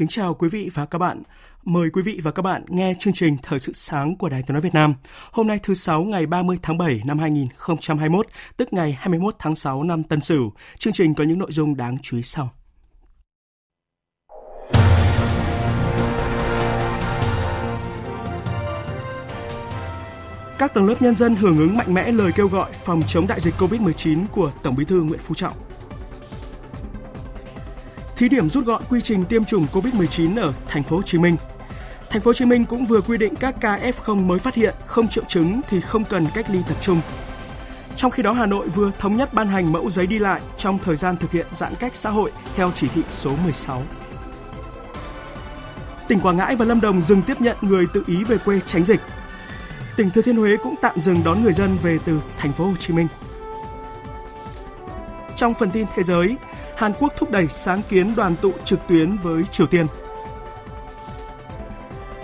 Kính chào quý vị và các bạn. Mời quý vị và các bạn nghe chương trình Thời sự sáng của Đài Tiếng nói Việt Nam. Hôm nay thứ sáu ngày 30 tháng 7 năm 2021, tức ngày 21 tháng 6 năm Tân Sửu. Chương trình có những nội dung đáng chú ý sau. Các tầng lớp nhân dân hưởng ứng mạnh mẽ lời kêu gọi phòng chống đại dịch COVID-19 của Tổng Bí thư Nguyễn Phú Trọng. Thí điểm rút gọn quy trình tiêm chủng COVID-19 ở thành phố Hồ Chí Minh. Thành phố Hồ Chí Minh cũng vừa quy định các ca F0 mới phát hiện không triệu chứng thì không cần cách ly tập trung. Trong khi đó, Hà Nội vừa thống nhất ban hành mẫu giấy đi lại trong thời gian thực hiện giãn cách xã hội theo chỉ thị số 16. Tỉnh Quảng Ngãi và Lâm Đồng dừng tiếp nhận người tự ý về quê tránh dịch. Tỉnh Thừa Thiên Huế cũng tạm dừng đón người dân về từ thành phố Hồ Chí Minh. Trong phần tin thế giới, Hàn Quốc thúc đẩy sáng kiến đoàn tụ trực tuyến với Triều Tiên.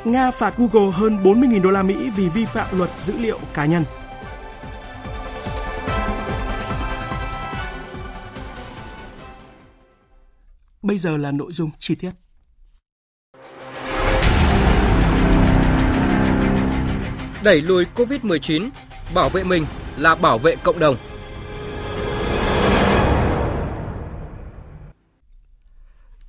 Nga phạt Google hơn 40.000 đô la Mỹ vì vi phạm luật dữ liệu cá nhân. Bây giờ là nội dung chi tiết. Đẩy lùi COVID-19, bảo vệ mình là bảo vệ cộng đồng.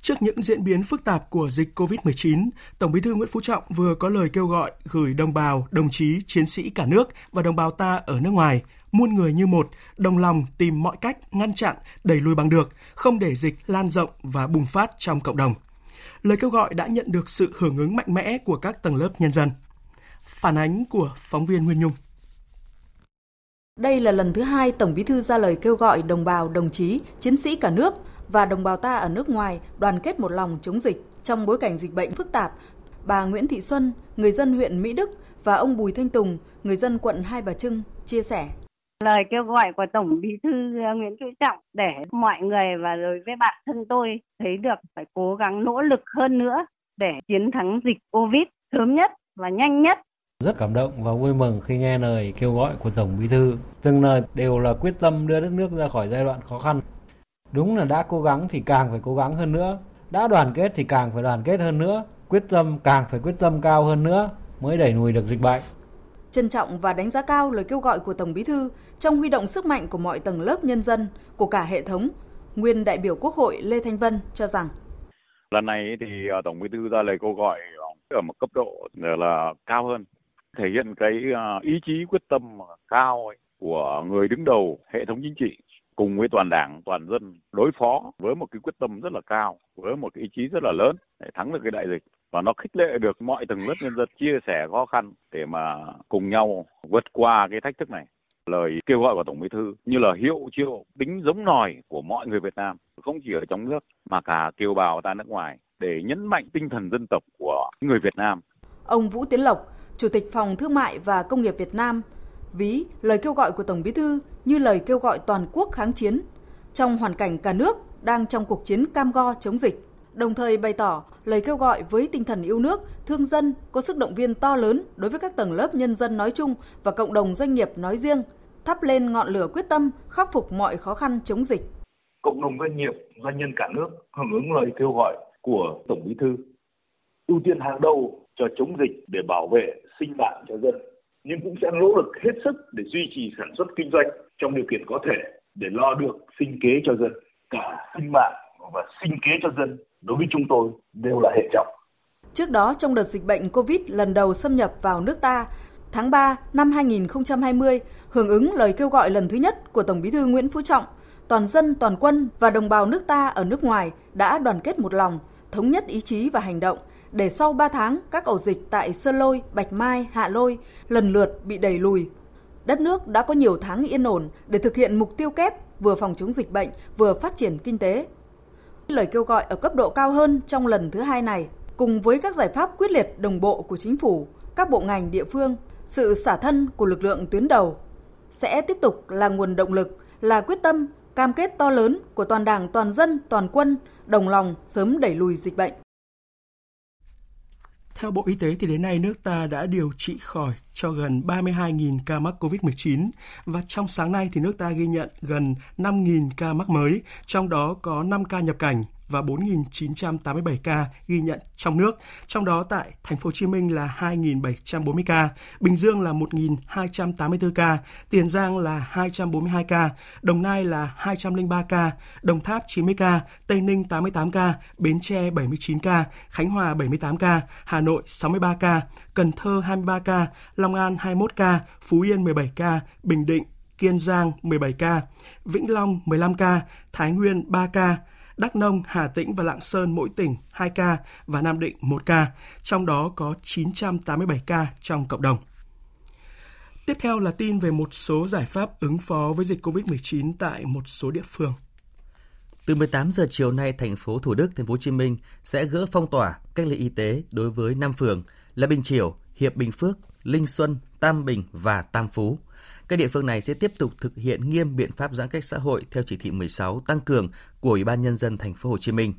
Trước những diễn biến phức tạp của dịch COVID-19, Tổng Bí thư Nguyễn Phú Trọng vừa có lời kêu gọi gửi đồng bào, đồng chí, chiến sĩ cả nước và đồng bào ta ở nước ngoài, muôn người như một, đồng lòng tìm mọi cách ngăn chặn, đẩy lùi bằng được, không để dịch lan rộng và bùng phát trong cộng đồng. Lời kêu gọi đã nhận được sự hưởng ứng mạnh mẽ của các tầng lớp nhân dân. Phản ánh của phóng viên Nguyên Nhung. Đây là lần thứ hai Tổng Bí thư ra lời kêu gọi đồng bào, đồng chí, chiến sĩ cả nước và đồng bào ta ở nước ngoài đoàn kết một lòng chống dịch trong bối cảnh dịch bệnh phức tạp. Bà Nguyễn Thị Xuân, người dân huyện Mỹ Đức và ông Bùi Thanh Tùng, người dân quận Hai Bà Trưng chia sẻ. Lời kêu gọi của Tổng Bí thư Nguyễn Phú Trọng để mọi người và rồi với bản thân tôi thấy được phải cố gắng nỗ lực hơn nữa để chiến thắng dịch Covid sớm nhất và nhanh nhất rất cảm động và vui mừng khi nghe lời kêu gọi của Tổng Bí thư. Từng lời đều là quyết tâm đưa đất nước ra khỏi giai đoạn khó khăn. Đúng là đã cố gắng thì càng phải cố gắng hơn nữa, đã đoàn kết thì càng phải đoàn kết hơn nữa, quyết tâm càng phải quyết tâm cao hơn nữa mới đẩy lùi được dịch bệnh. Trân trọng và đánh giá cao lời kêu gọi của Tổng Bí thư trong huy động sức mạnh của mọi tầng lớp nhân dân, của cả hệ thống, nguyên đại biểu Quốc hội Lê Thanh Vân cho rằng lần này thì ờ, Tổng Bí thư ra lời kêu gọi ở một cấp độ là cao hơn thể hiện cái ờ, ý chí quyết tâm cao của người đứng đầu hệ thống chính trị cùng với toàn đảng toàn dân đối phó với một cái quyết tâm rất là cao với một cái ý chí rất là lớn để thắng được cái đại dịch và nó khích lệ được mọi tầng lớp nhân dân chia sẻ khó khăn để mà cùng nhau vượt qua cái thách thức này lời kêu gọi của tổng bí thư như là hiệu triệu tính giống nòi của mọi người Việt Nam không chỉ ở trong nước mà cả kiều bào ta nước ngoài để nhấn mạnh tinh thần dân tộc của người Việt Nam. Ông Vũ Tiến Lộc, Chủ tịch Phòng Thương mại và Công nghiệp Việt Nam, ví lời kêu gọi của Tổng Bí thư như lời kêu gọi toàn quốc kháng chiến trong hoàn cảnh cả nước đang trong cuộc chiến cam go chống dịch, đồng thời bày tỏ lời kêu gọi với tinh thần yêu nước, thương dân có sức động viên to lớn đối với các tầng lớp nhân dân nói chung và cộng đồng doanh nghiệp nói riêng, thắp lên ngọn lửa quyết tâm khắc phục mọi khó khăn chống dịch. Cộng đồng doanh nghiệp, doanh nhân cả nước hưởng ứng lời kêu gọi của Tổng Bí thư ưu tiên hàng đầu cho chống dịch để bảo vệ sinh mạng cho dân nhưng cũng sẽ nỗ lực hết sức để duy trì sản xuất kinh doanh trong điều kiện có thể để lo được sinh kế cho dân cả sinh mạng và sinh kế cho dân đối với chúng tôi đều là hệ trọng. Trước đó trong đợt dịch bệnh Covid lần đầu xâm nhập vào nước ta, tháng 3 năm 2020, hưởng ứng lời kêu gọi lần thứ nhất của Tổng Bí thư Nguyễn Phú Trọng, toàn dân, toàn quân và đồng bào nước ta ở nước ngoài đã đoàn kết một lòng, thống nhất ý chí và hành động để sau 3 tháng các ổ dịch tại Sơn Lôi, Bạch Mai, Hạ Lôi lần lượt bị đẩy lùi. Đất nước đã có nhiều tháng yên ổn để thực hiện mục tiêu kép vừa phòng chống dịch bệnh, vừa phát triển kinh tế. Lời kêu gọi ở cấp độ cao hơn trong lần thứ hai này, cùng với các giải pháp quyết liệt đồng bộ của chính phủ, các bộ ngành địa phương, sự xả thân của lực lượng tuyến đầu sẽ tiếp tục là nguồn động lực, là quyết tâm, cam kết to lớn của toàn Đảng, toàn dân, toàn quân đồng lòng sớm đẩy lùi dịch bệnh. Theo Bộ Y tế thì đến nay nước ta đã điều trị khỏi cho gần 32.000 ca mắc COVID-19 và trong sáng nay thì nước ta ghi nhận gần 5.000 ca mắc mới, trong đó có 5 ca nhập cảnh và 4.987 ca ghi nhận trong nước, trong đó tại thành phố Hồ Chí Minh là 2.740 ca, Bình Dương là 1.284 ca, Tiền Giang là 242 ca, Đồng Nai là 203 ca, Đồng Tháp 90 ca, Tây Ninh 88 ca, Bến Tre 79 ca, Khánh Hòa 78 ca, Hà Nội 63 ca, Cần Thơ 23 ca, Long An 21 ca, Phú Yên 17 ca, Bình Định Kiên Giang 17 ca, Vĩnh Long 15 ca, Thái Nguyên 3 ca, Đắk Nông, Hà Tĩnh và Lạng Sơn mỗi tỉnh 2 ca và Nam Định 1 ca, trong đó có 987 ca trong cộng đồng. Tiếp theo là tin về một số giải pháp ứng phó với dịch COVID-19 tại một số địa phương. Từ 18 giờ chiều nay, thành phố Thủ Đức, thành phố Hồ Chí Minh sẽ gỡ phong tỏa cách ly y tế đối với 5 phường là Bình Triểu, Hiệp Bình Phước, Linh Xuân, Tam Bình và Tam Phú. Các địa phương này sẽ tiếp tục thực hiện nghiêm biện pháp giãn cách xã hội theo chỉ thị 16 tăng cường của Ủy ban nhân dân thành phố Hồ Chí Minh.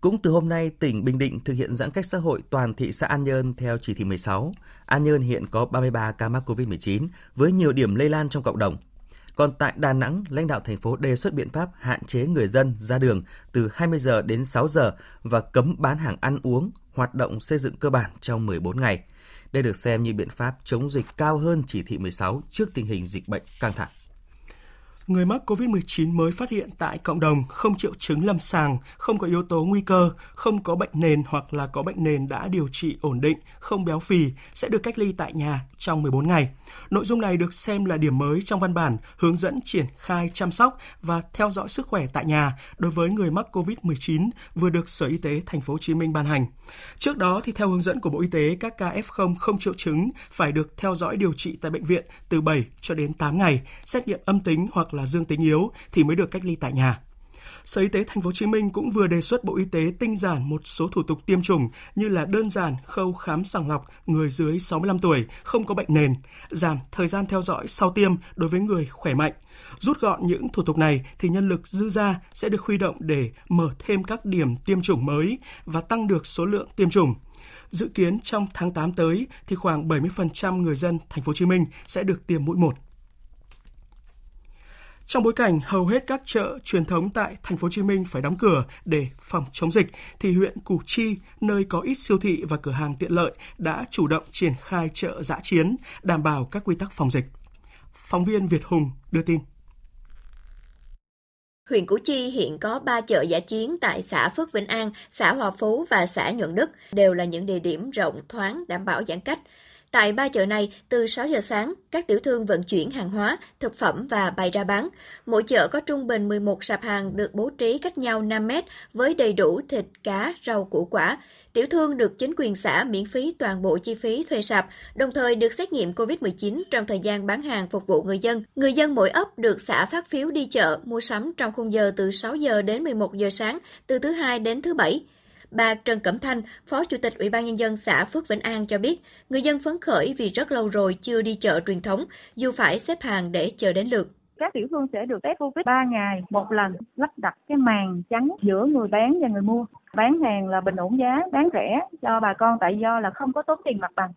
Cũng từ hôm nay, tỉnh Bình Định thực hiện giãn cách xã hội toàn thị xã An Nhơn theo chỉ thị 16. An Nhơn hiện có 33 ca mắc COVID-19 với nhiều điểm lây lan trong cộng đồng. Còn tại Đà Nẵng, lãnh đạo thành phố đề xuất biện pháp hạn chế người dân ra đường từ 20 giờ đến 6 giờ và cấm bán hàng ăn uống, hoạt động xây dựng cơ bản trong 14 ngày. Đây được xem như biện pháp chống dịch cao hơn chỉ thị 16 trước tình hình dịch bệnh căng thẳng người mắc COVID-19 mới phát hiện tại cộng đồng không triệu chứng lâm sàng, không có yếu tố nguy cơ, không có bệnh nền hoặc là có bệnh nền đã điều trị ổn định, không béo phì sẽ được cách ly tại nhà trong 14 ngày. Nội dung này được xem là điểm mới trong văn bản hướng dẫn triển khai chăm sóc và theo dõi sức khỏe tại nhà đối với người mắc COVID-19 vừa được Sở Y tế Thành phố Hồ Chí Minh ban hành. Trước đó thì theo hướng dẫn của Bộ Y tế, các ca F0 không triệu chứng phải được theo dõi điều trị tại bệnh viện từ 7 cho đến 8 ngày, xét nghiệm âm tính hoặc là dương tính yếu thì mới được cách ly tại nhà. Sở Y tế Thành phố Hồ Chí Minh cũng vừa đề xuất Bộ Y tế tinh giản một số thủ tục tiêm chủng như là đơn giản khâu khám sàng lọc người dưới 65 tuổi không có bệnh nền, giảm thời gian theo dõi sau tiêm đối với người khỏe mạnh. Rút gọn những thủ tục này thì nhân lực dư ra sẽ được huy động để mở thêm các điểm tiêm chủng mới và tăng được số lượng tiêm chủng. Dự kiến trong tháng 8 tới thì khoảng 70% người dân Thành phố Hồ Chí Minh sẽ được tiêm mũi 1. Trong bối cảnh hầu hết các chợ truyền thống tại thành phố Hồ Chí Minh phải đóng cửa để phòng chống dịch thì huyện Củ Chi, nơi có ít siêu thị và cửa hàng tiện lợi đã chủ động triển khai chợ dã chiến, đảm bảo các quy tắc phòng dịch. Phóng viên Việt Hùng đưa tin. Huyện Củ Chi hiện có 3 chợ giả chiến tại xã Phước Vĩnh An, xã Hòa Phú và xã Nhuận Đức, đều là những địa điểm rộng, thoáng, đảm bảo giãn cách. Tại ba chợ này, từ 6 giờ sáng, các tiểu thương vận chuyển hàng hóa, thực phẩm và bày ra bán. Mỗi chợ có trung bình 11 sạp hàng được bố trí cách nhau 5 mét với đầy đủ thịt, cá, rau, củ quả. Tiểu thương được chính quyền xã miễn phí toàn bộ chi phí thuê sạp, đồng thời được xét nghiệm COVID-19 trong thời gian bán hàng phục vụ người dân. Người dân mỗi ấp được xã phát phiếu đi chợ, mua sắm trong khung giờ từ 6 giờ đến 11 giờ sáng, từ thứ hai đến thứ bảy. Bà Trần Cẩm Thanh, Phó Chủ tịch Ủy ban Nhân dân xã Phước Vĩnh An cho biết, người dân phấn khởi vì rất lâu rồi chưa đi chợ truyền thống, dù phải xếp hàng để chờ đến lượt các tiểu thương sẽ được test Covid 3 ngày một lần, lắp đặt cái màn trắng giữa người bán và người mua. Bán hàng là bình ổn giá, bán rẻ cho bà con tại do là không có tốn tiền mặt bằng.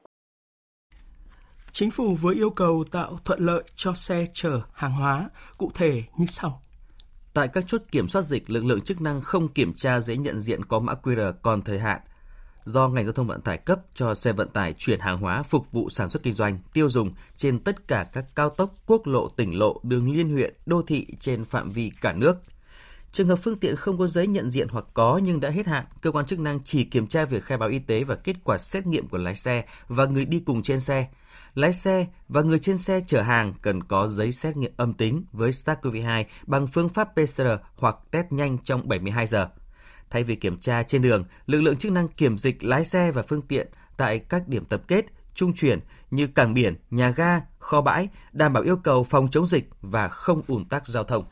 Chính phủ vừa yêu cầu tạo thuận lợi cho xe chở hàng hóa, cụ thể như sau. Tại các chốt kiểm soát dịch, lực lượng chức năng không kiểm tra giấy nhận diện có mã QR còn thời hạn do ngành giao thông vận tải cấp cho xe vận tải chuyển hàng hóa phục vụ sản xuất kinh doanh, tiêu dùng trên tất cả các cao tốc, quốc lộ, tỉnh lộ, đường liên huyện, đô thị trên phạm vi cả nước. Trường hợp phương tiện không có giấy nhận diện hoặc có nhưng đã hết hạn, cơ quan chức năng chỉ kiểm tra việc khai báo y tế và kết quả xét nghiệm của lái xe và người đi cùng trên xe. Lái xe và người trên xe chở hàng cần có giấy xét nghiệm âm tính với SARS-CoV-2 bằng phương pháp PCR hoặc test nhanh trong 72 giờ. Thay vì kiểm tra trên đường, lực lượng chức năng kiểm dịch lái xe và phương tiện tại các điểm tập kết, trung chuyển như cảng biển, nhà ga, kho bãi, đảm bảo yêu cầu phòng chống dịch và không ủn tắc giao thông.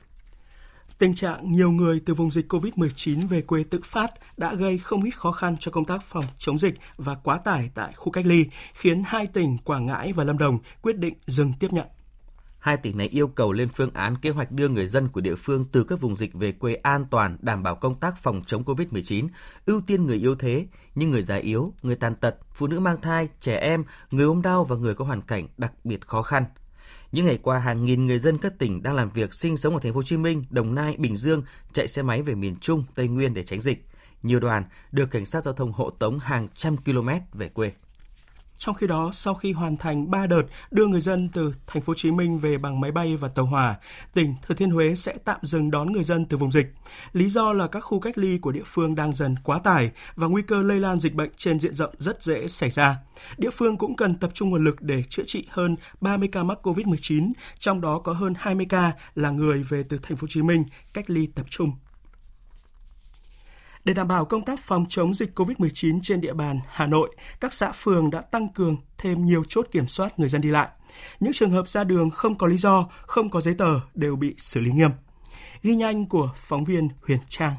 Tình trạng nhiều người từ vùng dịch COVID-19 về quê tự phát đã gây không ít khó khăn cho công tác phòng chống dịch và quá tải tại khu cách ly, khiến hai tỉnh Quảng Ngãi và Lâm Đồng quyết định dừng tiếp nhận. Hai tỉnh này yêu cầu lên phương án kế hoạch đưa người dân của địa phương từ các vùng dịch về quê an toàn, đảm bảo công tác phòng chống COVID-19, ưu tiên người yếu thế, như người già yếu, người tàn tật, phụ nữ mang thai, trẻ em, người ốm đau và người có hoàn cảnh đặc biệt khó khăn. Những ngày qua, hàng nghìn người dân các tỉnh đang làm việc sinh sống ở thành phố Hồ Chí Minh, Đồng Nai, Bình Dương chạy xe máy về miền Trung, Tây Nguyên để tránh dịch. Nhiều đoàn được cảnh sát giao thông hộ tống hàng trăm km về quê. Trong khi đó, sau khi hoàn thành 3 đợt đưa người dân từ thành phố Hồ Chí Minh về bằng máy bay và tàu hỏa, tỉnh Thừa Thiên Huế sẽ tạm dừng đón người dân từ vùng dịch. Lý do là các khu cách ly của địa phương đang dần quá tải và nguy cơ lây lan dịch bệnh trên diện rộng rất dễ xảy ra. Địa phương cũng cần tập trung nguồn lực để chữa trị hơn 30 ca mắc COVID-19, trong đó có hơn 20 ca là người về từ thành phố Hồ Chí Minh cách ly tập trung để đảm bảo công tác phòng chống dịch COVID-19 trên địa bàn Hà Nội, các xã phường đã tăng cường thêm nhiều chốt kiểm soát người dân đi lại. Những trường hợp ra đường không có lý do, không có giấy tờ đều bị xử lý nghiêm. Ghi nhanh của phóng viên Huyền Trang.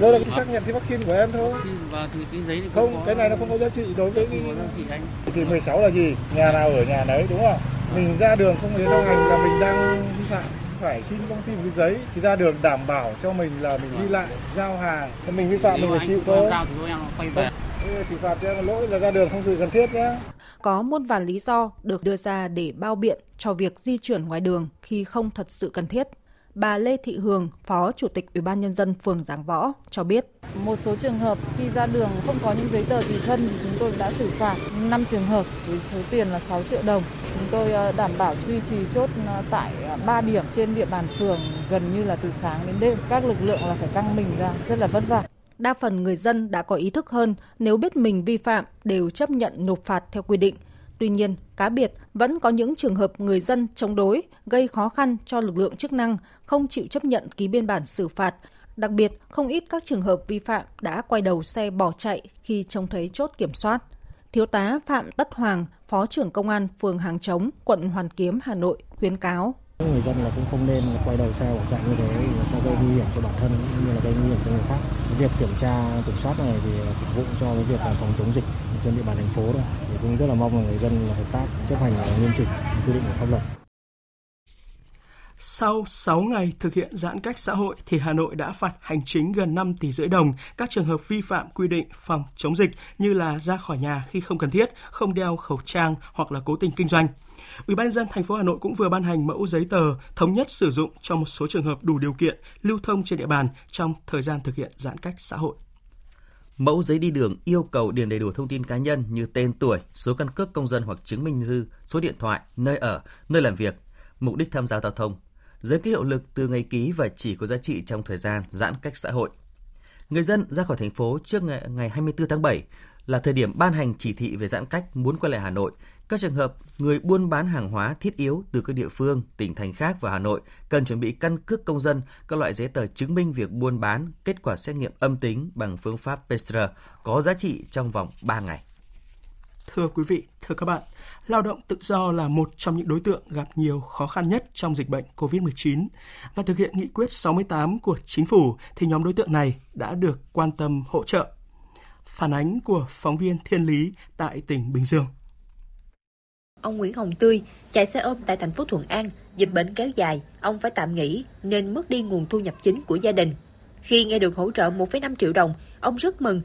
Đây là cái xác nhận cái vaccine của em thôi. Và thì cái giấy thì không, cái này nó không có giá trị đối với cái thì 16 là gì? Nhà nào ở nhà đấy đúng không? Mình ra đường không đến đồng hành là mình đang vi phạm phải xin công ty một cái giấy thì ra đường đảm bảo cho mình là mình đi lại giao hàng. Thì mình vi phạm mình phải chịu thôi. chỉ phạt cho lỗi là ra đường không sự cần thiết nhé có muôn vàn lý do được đưa ra để bao biện cho việc di chuyển ngoài đường khi không thật sự cần thiết. Bà Lê Thị Hường, Phó Chủ tịch Ủy ban nhân dân phường Giảng Võ cho biết. Một số trường hợp khi ra đường không có những giấy tờ tùy thân thì chúng tôi đã xử phạt 5 trường hợp với số tiền là 6 triệu đồng. Chúng tôi ờ, đảm bảo duy trì chốt ờ, tại 3 ờ, điểm trên địa bàn phường gần như là từ sáng đến đêm. Các lực lượng là phải căng mình ra, rất là vất vả. Đa phần người dân đã có ý thức hơn nếu biết mình vi phạm đều chấp nhận nộp phạt theo quy định. Tuy nhiên, cá biệt vẫn có những trường hợp người dân chống đối, gây khó khăn cho lực lượng chức năng, không chịu chấp nhận ký biên bản xử phạt. Đặc biệt, không ít các trường hợp vi phạm đã quay đầu xe bỏ chạy khi trông thấy chốt kiểm soát. Thiếu tá Phạm Tất Hoàng, Phó trưởng Công an phường Hàng Trống, quận Hoàn Kiếm, Hà Nội khuyến cáo. Người dân là cũng không nên quay đầu xe bỏ chạy như thế vì nó sẽ gây nguy hiểm cho bản thân cũng như là gây nguy hiểm cho người khác. Việc kiểm tra kiểm soát này thì phục vụ cho cái việc phòng chống dịch trên địa bàn thành phố thôi. Thì cũng rất là mong là người dân là hợp tác chấp hành nghiêm chỉnh quy định của pháp luật. Sau 6 ngày thực hiện giãn cách xã hội thì Hà Nội đã phạt hành chính gần 5 tỷ rưỡi đồng các trường hợp vi phạm quy định phòng chống dịch như là ra khỏi nhà khi không cần thiết, không đeo khẩu trang hoặc là cố tình kinh doanh. Ủy ban dân thành phố Hà Nội cũng vừa ban hành mẫu giấy tờ thống nhất sử dụng cho một số trường hợp đủ điều kiện lưu thông trên địa bàn trong thời gian thực hiện giãn cách xã hội. Mẫu giấy đi đường yêu cầu điền đầy đủ thông tin cá nhân như tên tuổi, số căn cước công dân hoặc chứng minh thư, số điện thoại, nơi ở, nơi làm việc, mục đích tham gia giao thông. Giấy ký hiệu lực từ ngày ký và chỉ có giá trị trong thời gian giãn cách xã hội. Người dân ra khỏi thành phố trước ngày, ngày 24 tháng 7 là thời điểm ban hành chỉ thị về giãn cách muốn quay lại Hà Nội các trường hợp người buôn bán hàng hóa thiết yếu từ các địa phương, tỉnh thành khác vào Hà Nội cần chuẩn bị căn cước công dân, các loại giấy tờ chứng minh việc buôn bán, kết quả xét nghiệm âm tính bằng phương pháp PCR có giá trị trong vòng 3 ngày. Thưa quý vị, thưa các bạn, lao động tự do là một trong những đối tượng gặp nhiều khó khăn nhất trong dịch bệnh COVID-19 và thực hiện nghị quyết 68 của chính phủ thì nhóm đối tượng này đã được quan tâm hỗ trợ. Phản ánh của phóng viên Thiên Lý tại tỉnh Bình Dương. Ông Nguyễn Hồng Tươi chạy xe ôm tại thành phố Thuận An, dịch bệnh kéo dài, ông phải tạm nghỉ nên mất đi nguồn thu nhập chính của gia đình. Khi nghe được hỗ trợ 1,5 triệu đồng, ông rất mừng.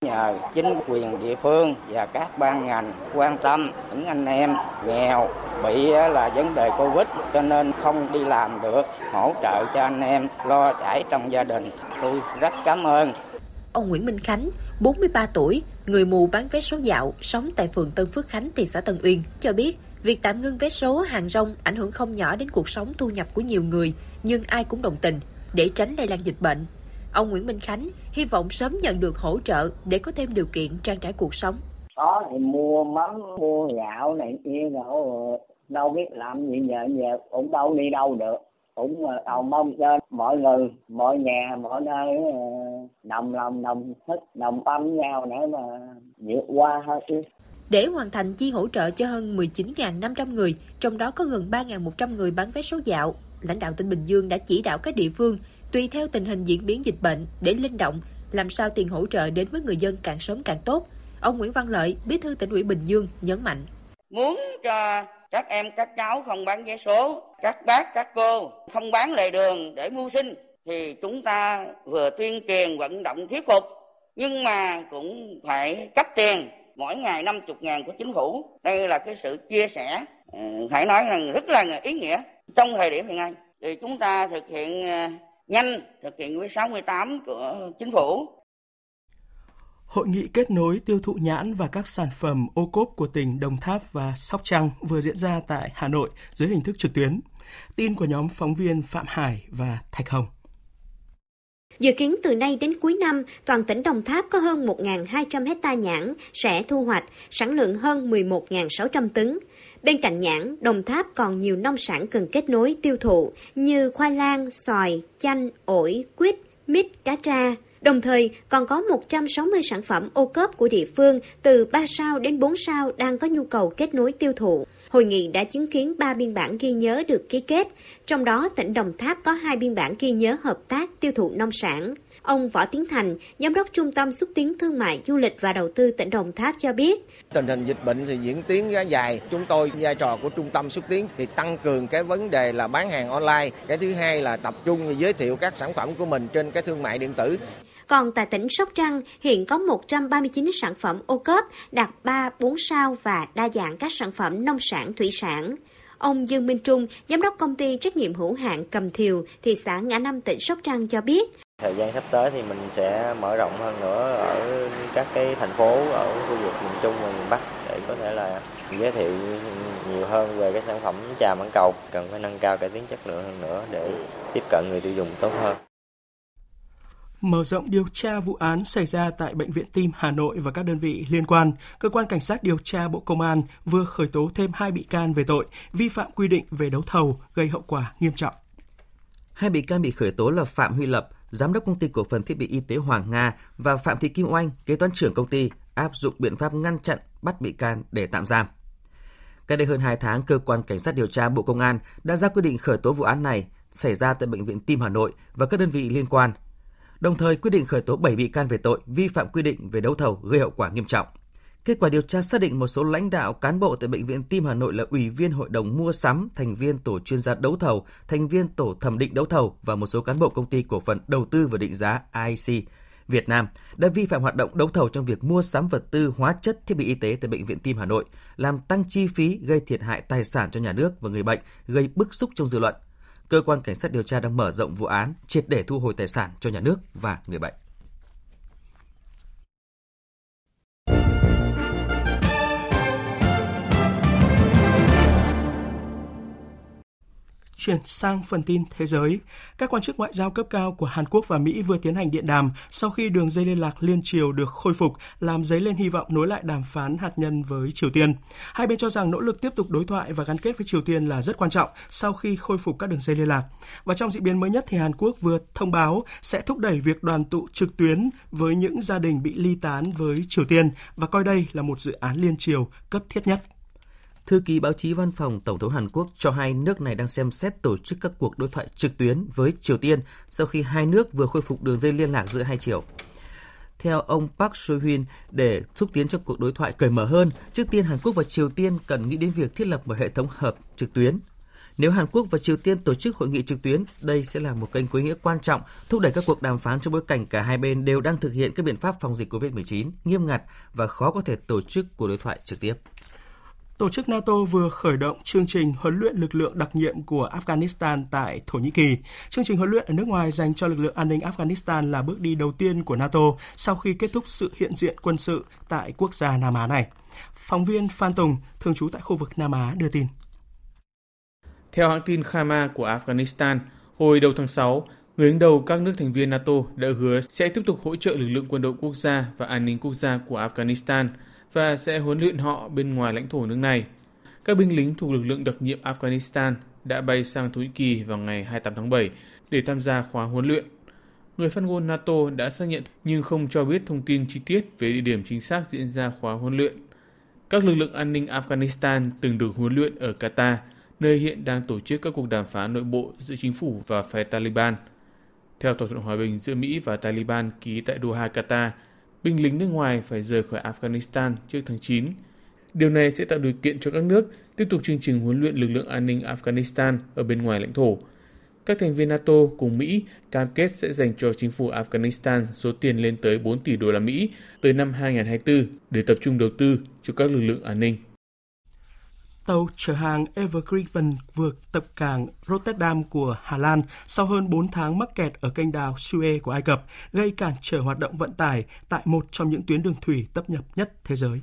Nhờ chính quyền địa phương và các ban ngành quan tâm những anh em nghèo bị là vấn đề Covid cho nên không đi làm được, hỗ trợ cho anh em lo chảy trong gia đình. Tôi rất cảm ơn. Ông Nguyễn Minh Khánh, 43 tuổi, người mù bán vé số dạo, sống tại phường Tân Phước Khánh, thị xã Tân Uyên, cho biết việc tạm ngưng vé số hàng rong ảnh hưởng không nhỏ đến cuộc sống thu nhập của nhiều người, nhưng ai cũng đồng tình. để tránh lây lan dịch bệnh. Ông Nguyễn Minh Khánh hy vọng sớm nhận được hỗ trợ để có thêm điều kiện trang trải cuộc sống. Có thì mua mắm, mua gạo này kia đâu đâu biết làm gì giờ giờ cũng đâu đi đâu được. Cũng cầu mong cho mọi người mọi nhà mọi nơi ờ, đồng lòng đồng thức đồng tâm nhau để mà vượt qua hết để hoàn thành chi hỗ trợ cho hơn 19.500 người, trong đó có gần 3.100 người bán vé số dạo, lãnh đạo tỉnh Bình Dương đã chỉ đạo các địa phương tùy theo tình hình diễn biến dịch bệnh để linh động, làm sao tiền hỗ trợ đến với người dân càng sớm càng tốt. Ông Nguyễn Văn Lợi, Bí thư tỉnh ủy Bình Dương nhấn mạnh: Muốn cho các em các cháu không bán vé số, các bác các cô không bán lề đường để mưu sinh thì chúng ta vừa tuyên truyền vận động thuyết phục nhưng mà cũng phải cấp tiền mỗi ngày 50 ngàn của chính phủ. Đây là cái sự chia sẻ ờ, phải nói rằng rất là ý nghĩa trong thời điểm hiện nay. Thì chúng ta thực hiện ờ, nhanh, thực hiện với 68 của chính phủ Hội nghị kết nối tiêu thụ nhãn và các sản phẩm ô cốp của tỉnh Đồng Tháp và Sóc Trăng vừa diễn ra tại Hà Nội dưới hình thức trực tuyến. Tin của nhóm phóng viên Phạm Hải và Thạch Hồng. Dự kiến từ nay đến cuối năm, toàn tỉnh Đồng Tháp có hơn 1.200 hecta nhãn sẽ thu hoạch, sản lượng hơn 11.600 tấn. Bên cạnh nhãn, Đồng Tháp còn nhiều nông sản cần kết nối tiêu thụ như khoai lang, xoài, chanh, ổi, quýt, mít, cá tra. Đồng thời, còn có 160 sản phẩm ô cốp của địa phương từ 3 sao đến 4 sao đang có nhu cầu kết nối tiêu thụ. Hội nghị đã chứng kiến 3 biên bản ghi nhớ được ký kết, trong đó tỉnh Đồng Tháp có 2 biên bản ghi nhớ hợp tác tiêu thụ nông sản. Ông Võ Tiến Thành, Giám đốc Trung tâm xúc tiến thương mại, du lịch và đầu tư tỉnh Đồng Tháp cho biết. Tình hình dịch bệnh thì diễn tiến dài, chúng tôi vai trò của Trung tâm xúc tiến thì tăng cường cái vấn đề là bán hàng online. Cái thứ hai là tập trung giới thiệu các sản phẩm của mình trên cái thương mại điện tử. Còn tại tỉnh Sóc Trăng, hiện có 139 sản phẩm ô cốp đạt 3, 4 sao và đa dạng các sản phẩm nông sản, thủy sản. Ông Dương Minh Trung, giám đốc công ty trách nhiệm hữu hạn Cầm Thiều, thị xã Ngã Năm, tỉnh Sóc Trăng cho biết. Thời gian sắp tới thì mình sẽ mở rộng hơn nữa ở các cái thành phố ở khu vực miền Trung và miền Bắc để có thể là giới thiệu nhiều hơn về cái sản phẩm trà mãng cầu cần phải nâng cao cải tiến chất lượng hơn nữa để tiếp cận người tiêu dùng tốt hơn. Mở rộng điều tra vụ án xảy ra tại Bệnh viện Tim Hà Nội và các đơn vị liên quan, Cơ quan Cảnh sát điều tra Bộ Công an vừa khởi tố thêm hai bị can về tội vi phạm quy định về đấu thầu gây hậu quả nghiêm trọng. Hai bị can bị khởi tố là Phạm Huy Lập, Giám đốc Công ty Cổ phần Thiết bị Y tế Hoàng Nga và Phạm Thị Kim Oanh, kế toán trưởng công ty, áp dụng biện pháp ngăn chặn bắt bị can để tạm giam. Cách đây hơn 2 tháng, Cơ quan Cảnh sát điều tra Bộ Công an đã ra quyết định khởi tố vụ án này xảy ra tại Bệnh viện Tim Hà Nội và các đơn vị liên quan đồng thời quyết định khởi tố 7 bị can về tội vi phạm quy định về đấu thầu gây hậu quả nghiêm trọng. Kết quả điều tra xác định một số lãnh đạo cán bộ tại Bệnh viện Tim Hà Nội là ủy viên hội đồng mua sắm, thành viên tổ chuyên gia đấu thầu, thành viên tổ thẩm định đấu thầu và một số cán bộ công ty cổ phần đầu tư và định giá IC Việt Nam đã vi phạm hoạt động đấu thầu trong việc mua sắm vật tư, hóa chất, thiết bị y tế tại Bệnh viện Tim Hà Nội, làm tăng chi phí, gây thiệt hại tài sản cho nhà nước và người bệnh, gây bức xúc trong dư luận cơ quan cảnh sát điều tra đang mở rộng vụ án, triệt để thu hồi tài sản cho nhà nước và người bệnh. Chuyển sang phần tin thế giới, các quan chức ngoại giao cấp cao của Hàn Quốc và Mỹ vừa tiến hành điện đàm sau khi đường dây liên lạc liên triều được khôi phục, làm dấy lên hy vọng nối lại đàm phán hạt nhân với Triều Tiên. Hai bên cho rằng nỗ lực tiếp tục đối thoại và gắn kết với Triều Tiên là rất quan trọng sau khi khôi phục các đường dây liên lạc. Và trong diễn biến mới nhất thì Hàn Quốc vừa thông báo sẽ thúc đẩy việc đoàn tụ trực tuyến với những gia đình bị ly tán với Triều Tiên và coi đây là một dự án liên triều cấp thiết nhất. Thư ký báo chí văn phòng Tổng thống Hàn Quốc cho hay nước này đang xem xét tổ chức các cuộc đối thoại trực tuyến với Triều Tiên sau khi hai nước vừa khôi phục đường dây liên lạc giữa hai chiều. Theo ông Park Seo-hyun, để xúc tiến cho cuộc đối thoại cởi mở hơn, trước tiên Hàn Quốc và Triều Tiên cần nghĩ đến việc thiết lập một hệ thống hợp trực tuyến. Nếu Hàn Quốc và Triều Tiên tổ chức hội nghị trực tuyến, đây sẽ là một kênh có ý nghĩa quan trọng thúc đẩy các cuộc đàm phán trong bối cảnh cả hai bên đều đang thực hiện các biện pháp phòng dịch COVID-19 nghiêm ngặt và khó có thể tổ chức cuộc đối thoại trực tiếp. Tổ chức NATO vừa khởi động chương trình huấn luyện lực lượng đặc nhiệm của Afghanistan tại Thổ Nhĩ Kỳ. Chương trình huấn luyện ở nước ngoài dành cho lực lượng an ninh Afghanistan là bước đi đầu tiên của NATO sau khi kết thúc sự hiện diện quân sự tại quốc gia Nam Á này. Phóng viên Phan Tùng, thường trú tại khu vực Nam Á đưa tin. Theo hãng tin Khama của Afghanistan, hồi đầu tháng 6, Người đứng đầu các nước thành viên NATO đã hứa sẽ tiếp tục hỗ trợ lực lượng quân đội quốc gia và an ninh quốc gia của Afghanistan và sẽ huấn luyện họ bên ngoài lãnh thổ nước này. Các binh lính thuộc lực lượng đặc nhiệm Afghanistan đã bay sang Thổ Nhĩ Kỳ vào ngày 28 tháng 7 để tham gia khóa huấn luyện. Người phát ngôn NATO đã xác nhận nhưng không cho biết thông tin chi tiết về địa điểm chính xác diễn ra khóa huấn luyện. Các lực lượng an ninh Afghanistan từng được huấn luyện ở Qatar, nơi hiện đang tổ chức các cuộc đàm phán nội bộ giữa chính phủ và phe Taliban. Theo thỏa thuận hòa bình giữa Mỹ và Taliban ký tại Doha, Qatar, binh lính nước ngoài phải rời khỏi Afghanistan trước tháng 9. Điều này sẽ tạo điều kiện cho các nước tiếp tục chương trình huấn luyện lực lượng an ninh Afghanistan ở bên ngoài lãnh thổ. Các thành viên NATO cùng Mỹ cam kết sẽ dành cho chính phủ Afghanistan số tiền lên tới 4 tỷ đô la Mỹ tới năm 2024 để tập trung đầu tư cho các lực lượng an ninh. Tàu chở hàng Evergreen vượt tập cảng Rotterdam của Hà Lan sau hơn 4 tháng mắc kẹt ở kênh đào Suez của Ai Cập, gây cản trở hoạt động vận tải tại một trong những tuyến đường thủy tấp nhập nhất thế giới.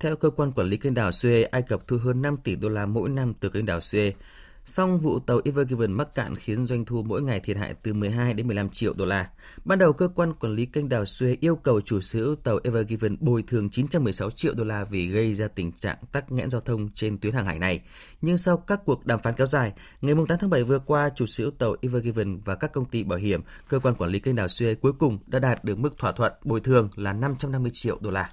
Theo cơ quan quản lý kênh đảo Suez, Ai Cập thu hơn 5 tỷ đô la mỗi năm từ kênh đảo Suez. Song vụ tàu Ever Given mắc cạn khiến doanh thu mỗi ngày thiệt hại từ 12 đến 15 triệu đô la. Ban đầu cơ quan quản lý kênh đào Suez yêu cầu chủ sở hữu tàu Ever Given bồi thường 916 triệu đô la vì gây ra tình trạng tắc nghẽn giao thông trên tuyến hàng hải này. Nhưng sau các cuộc đàm phán kéo dài, ngày 8 tháng 7 vừa qua, chủ sở hữu tàu Ever Given và các công ty bảo hiểm, cơ quan quản lý kênh đào Suez cuối cùng đã đạt được mức thỏa thuận bồi thường là 550 triệu đô la.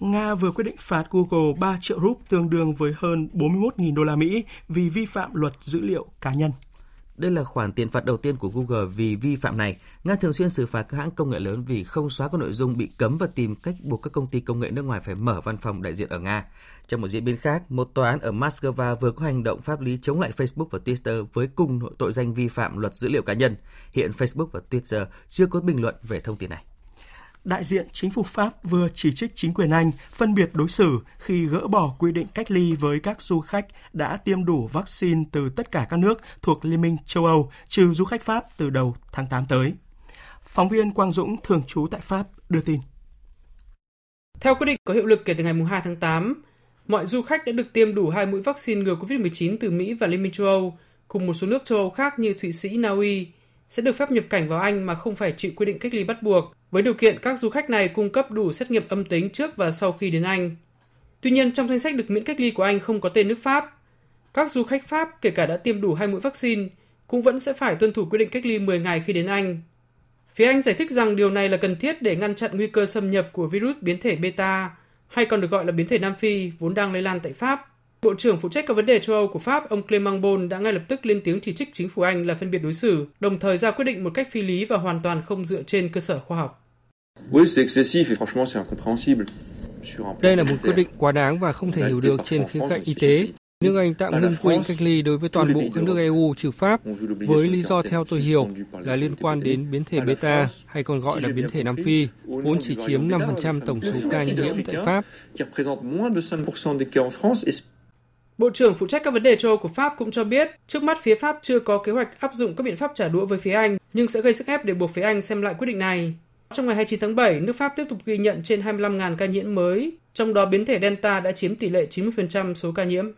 Nga vừa quyết định phạt Google 3 triệu rúp tương đương với hơn 41.000 đô la Mỹ vì vi phạm luật dữ liệu cá nhân. Đây là khoản tiền phạt đầu tiên của Google vì vi phạm này. Nga thường xuyên xử phạt các hãng công nghệ lớn vì không xóa các nội dung bị cấm và tìm cách buộc các công ty công nghệ nước ngoài phải mở văn phòng đại diện ở Nga. Trong một diễn biến khác, một tòa án ở Moscow vừa có hành động pháp lý chống lại Facebook và Twitter với cùng tội danh vi phạm luật dữ liệu cá nhân. Hiện Facebook và Twitter chưa có bình luận về thông tin này đại diện chính phủ Pháp vừa chỉ trích chính quyền Anh phân biệt đối xử khi gỡ bỏ quy định cách ly với các du khách đã tiêm đủ vaccine từ tất cả các nước thuộc Liên minh châu Âu, trừ du khách Pháp từ đầu tháng 8 tới. Phóng viên Quang Dũng thường trú tại Pháp đưa tin. Theo quyết định có hiệu lực kể từ ngày 2 tháng 8, mọi du khách đã được tiêm đủ hai mũi vaccine ngừa COVID-19 từ Mỹ và Liên minh châu Âu, cùng một số nước châu Âu khác như Thụy Sĩ, Na Uy, sẽ được phép nhập cảnh vào Anh mà không phải chịu quy định cách ly bắt buộc, với điều kiện các du khách này cung cấp đủ xét nghiệm âm tính trước và sau khi đến Anh. Tuy nhiên, trong danh sách được miễn cách ly của Anh không có tên nước Pháp. Các du khách Pháp, kể cả đã tiêm đủ hai mũi vaccine, cũng vẫn sẽ phải tuân thủ quy định cách ly 10 ngày khi đến Anh. Phía Anh giải thích rằng điều này là cần thiết để ngăn chặn nguy cơ xâm nhập của virus biến thể beta, hay còn được gọi là biến thể Nam Phi, vốn đang lây lan tại Pháp. Bộ trưởng phụ trách các vấn đề châu Âu của Pháp, ông Clément Bon đã ngay lập tức lên tiếng chỉ trích chính phủ Anh là phân biệt đối xử, đồng thời ra quyết định một cách phi lý và hoàn toàn không dựa trên cơ sở khoa học. Đây là một quyết định quá đáng và không thể hiểu được trên khía cạnh y tế. Nước Anh tạm ngưng quy định cách ly đối với toàn bộ các nước EU trừ Pháp với lý do theo tôi hiểu là liên quan đến biến thể beta hay còn gọi là biến thể Nam Phi, vốn chỉ chiếm 5% tổng số ca nhiễm tại Pháp. Bộ trưởng phụ trách các vấn đề châu Âu của Pháp cũng cho biết, trước mắt phía Pháp chưa có kế hoạch áp dụng các biện pháp trả đũa với phía Anh, nhưng sẽ gây sức ép để buộc phía Anh xem lại quyết định này. Trong ngày 29 tháng 7, nước Pháp tiếp tục ghi nhận trên 25.000 ca nhiễm mới, trong đó biến thể Delta đã chiếm tỷ lệ 90% số ca nhiễm.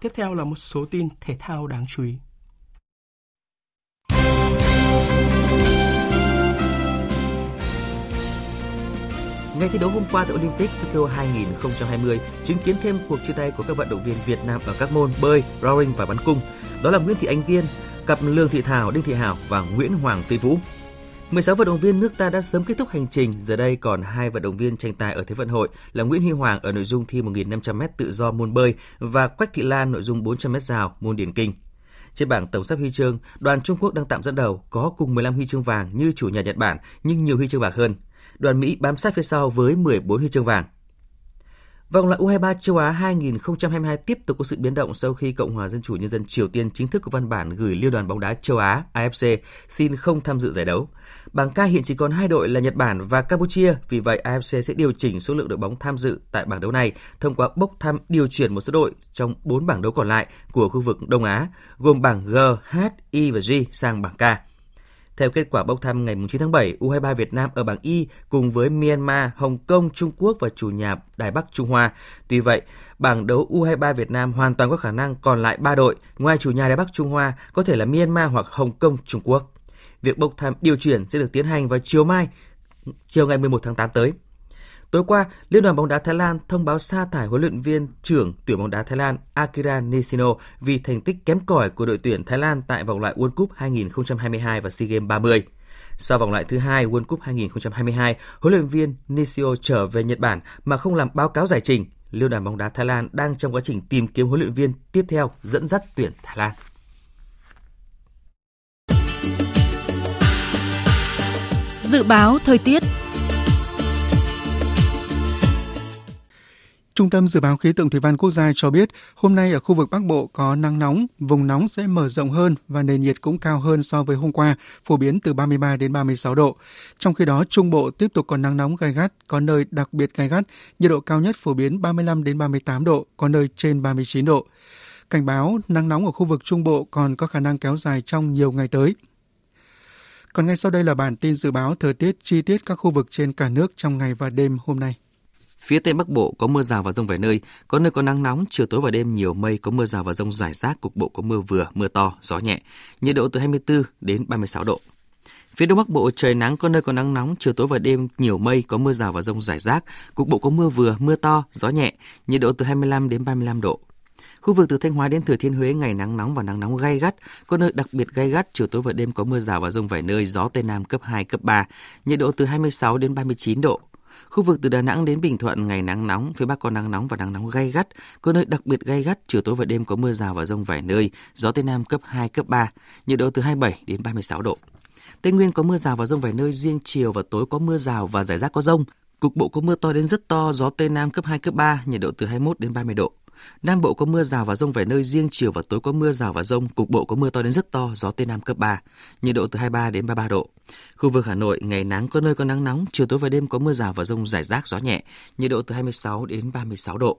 Tiếp theo là một số tin thể thao đáng chú ý. Ngày thi đấu hôm qua tại Olympic Tokyo 2020 chứng kiến thêm cuộc chia tay của các vận động viên Việt Nam ở các môn bơi, rowing và bắn cung. Đó là Nguyễn Thị Ánh Viên, cặp Lương Thị Thảo, Đinh Thị Hảo và Nguyễn Hoàng Phi Vũ. 16 vận động viên nước ta đã sớm kết thúc hành trình, giờ đây còn hai vận động viên tranh tài ở Thế vận hội là Nguyễn Huy Hoàng ở nội dung thi 1.500m tự do môn bơi và Quách Thị Lan nội dung 400m rào môn điền kinh. Trên bảng tổng sắp huy chương, đoàn Trung Quốc đang tạm dẫn đầu có cùng 15 huy chương vàng như chủ nhà Nhật Bản nhưng nhiều huy chương bạc hơn. Đoàn Mỹ bám sát phía sau với 14 huy chương vàng. Vòng loại U23 châu Á 2022 tiếp tục có sự biến động sau khi Cộng hòa Dân chủ Nhân dân Triều Tiên chính thức có văn bản gửi Liên đoàn bóng đá châu Á AFC xin không tham dự giải đấu. Bảng K hiện chỉ còn hai đội là Nhật Bản và Campuchia, vì vậy AFC sẽ điều chỉnh số lượng đội bóng tham dự tại bảng đấu này thông qua bốc thăm điều chuyển một số đội trong bốn bảng đấu còn lại của khu vực Đông Á, gồm bảng G, H, I và G sang bảng K. Theo kết quả bốc thăm ngày 9 tháng 7, U23 Việt Nam ở bảng Y cùng với Myanmar, Hồng Kông, Trung Quốc và chủ nhà Đài Bắc Trung Hoa. Tuy vậy, bảng đấu U23 Việt Nam hoàn toàn có khả năng còn lại 3 đội, ngoài chủ nhà Đài Bắc Trung Hoa có thể là Myanmar hoặc Hồng Kông, Trung Quốc. Việc bốc thăm điều chuyển sẽ được tiến hành vào chiều mai, chiều ngày 11 tháng 8 tới. Tối qua, Liên đoàn bóng đá Thái Lan thông báo sa thải huấn luyện viên trưởng tuyển bóng đá Thái Lan Akira Nishino vì thành tích kém cỏi của đội tuyển Thái Lan tại vòng loại World Cup 2022 và SEA Games 30. Sau vòng loại thứ hai World Cup 2022, huấn luyện viên Nishio trở về Nhật Bản mà không làm báo cáo giải trình. Liên đoàn bóng đá Thái Lan đang trong quá trình tìm kiếm huấn luyện viên tiếp theo dẫn dắt tuyển Thái Lan. Dự báo thời tiết Trung tâm Dự báo Khí tượng Thủy văn Quốc gia cho biết, hôm nay ở khu vực Bắc Bộ có nắng nóng, vùng nóng sẽ mở rộng hơn và nền nhiệt cũng cao hơn so với hôm qua, phổ biến từ 33 đến 36 độ. Trong khi đó, Trung Bộ tiếp tục có nắng nóng gai gắt, có nơi đặc biệt gai gắt, nhiệt độ cao nhất phổ biến 35 đến 38 độ, có nơi trên 39 độ. Cảnh báo nắng nóng ở khu vực Trung Bộ còn có khả năng kéo dài trong nhiều ngày tới. Còn ngay sau đây là bản tin dự báo thời tiết chi tiết các khu vực trên cả nước trong ngày và đêm hôm nay. Phía Tây Bắc Bộ có mưa rào và rông vài nơi, có nơi có nắng nóng, chiều tối và đêm nhiều mây, có mưa rào và rông rải rác, cục bộ có mưa vừa, mưa to, gió nhẹ. Nhiệt độ từ 24 đến 36 độ. Phía Đông Bắc Bộ trời nắng, có nơi có nắng nóng, chiều tối và đêm nhiều mây, có mưa rào và rông rải rác, cục bộ có mưa vừa, mưa to, gió nhẹ, nhiệt độ từ 25 đến 35 độ. Khu vực từ Thanh Hóa đến Thừa Thiên Huế ngày nắng nóng và nắng nóng gay gắt, có nơi đặc biệt gay gắt, chiều tối và đêm có mưa rào và rông vài nơi, gió Tây Nam cấp 2, cấp 3, nhiệt độ từ 26 đến 39 độ. Khu vực từ Đà Nẵng đến Bình Thuận ngày nắng nóng, phía Bắc có nắng nóng và nắng nóng gay gắt, có nơi đặc biệt gay gắt, chiều tối và đêm có mưa rào và rông vài nơi, gió Tây Nam cấp 2, cấp 3, nhiệt độ từ 27 đến 36 độ. Tây Nguyên có mưa rào và rông vài nơi, riêng chiều và tối có mưa rào và rải rác có rông. Cục bộ có mưa to đến rất to, gió Tây Nam cấp 2, cấp 3, nhiệt độ từ 21 đến 30 độ. Nam Bộ có mưa rào và rông vài nơi riêng chiều và tối có mưa rào và rông, cục bộ có mưa to đến rất to, gió Tây Nam cấp 3, nhiệt độ từ 23 đến 33 độ. Khu vực Hà Nội ngày nắng có nơi có nắng nóng, chiều tối và đêm có mưa rào và rông rải rác gió nhẹ, nhiệt độ từ 26 đến 36 độ.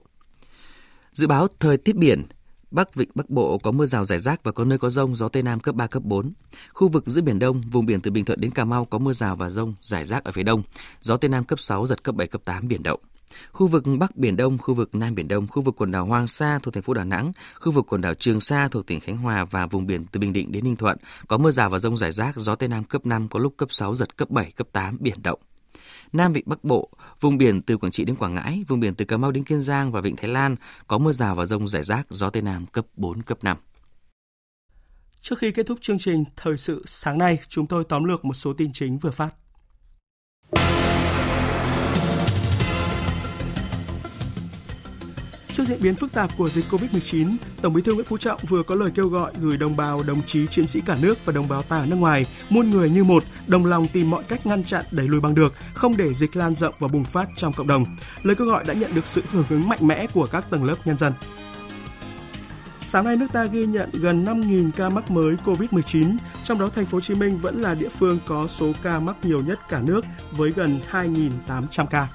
Dự báo thời tiết biển, Bắc Vịnh Bắc Bộ có mưa rào rải rác và có nơi có rông, gió Tây Nam cấp 3, cấp 4. Khu vực giữa Biển Đông, vùng biển từ Bình Thuận đến Cà Mau có mưa rào và rông rải rác ở phía đông, gió Tây Nam cấp 6, giật cấp 7, cấp 8, biển động. Khu vực Bắc Biển Đông, khu vực Nam Biển Đông, khu vực quần đảo Hoàng Sa thuộc thành phố Đà Nẵng, khu vực quần đảo Trường Sa thuộc tỉnh Khánh Hòa và vùng biển từ Bình Định đến Ninh Thuận có mưa rào và rông rải rác, gió Tây Nam cấp 5, có lúc cấp 6, giật cấp 7, cấp 8, biển động. Nam Vịnh Bắc Bộ, vùng biển từ Quảng Trị đến Quảng Ngãi, vùng biển từ Cà Mau đến Kiên Giang và Vịnh Thái Lan có mưa rào và rông rải rác, gió Tây Nam cấp 4, cấp 5. Trước khi kết thúc chương trình Thời sự sáng nay, chúng tôi tóm lược một số tin chính vừa phát. Trước diễn biến phức tạp của dịch COVID-19, Tổng Bí thư Nguyễn Phú Trọng vừa có lời kêu gọi gửi đồng bào, đồng chí chiến sĩ cả nước và đồng bào ta ở nước ngoài, muôn người như một, đồng lòng tìm mọi cách ngăn chặn đẩy lùi bằng được, không để dịch lan rộng và bùng phát trong cộng đồng. Lời kêu gọi đã nhận được sự hưởng ứng mạnh mẽ của các tầng lớp nhân dân. Sáng nay nước ta ghi nhận gần 5.000 ca mắc mới COVID-19, trong đó thành phố Hồ Chí Minh vẫn là địa phương có số ca mắc nhiều nhất cả nước với gần 2.800 ca.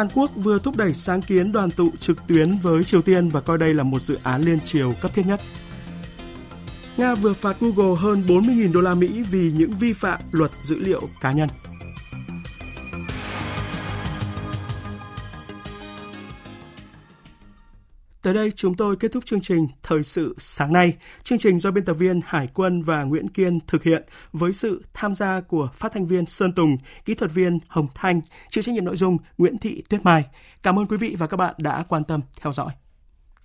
Hàn Quốc vừa thúc đẩy sáng kiến đoàn tụ trực tuyến với Triều Tiên và coi đây là một dự án liên triều cấp thiết nhất. Nga vừa phạt Google hơn 40.000 đô la Mỹ vì những vi phạm luật dữ liệu cá nhân. Tới đây chúng tôi kết thúc chương trình Thời sự sáng nay. Chương trình do biên tập viên Hải Quân và Nguyễn Kiên thực hiện với sự tham gia của phát thanh viên Sơn Tùng, kỹ thuật viên Hồng Thanh, chịu trách nhiệm nội dung Nguyễn Thị Tuyết Mai. Cảm ơn quý vị và các bạn đã quan tâm theo dõi.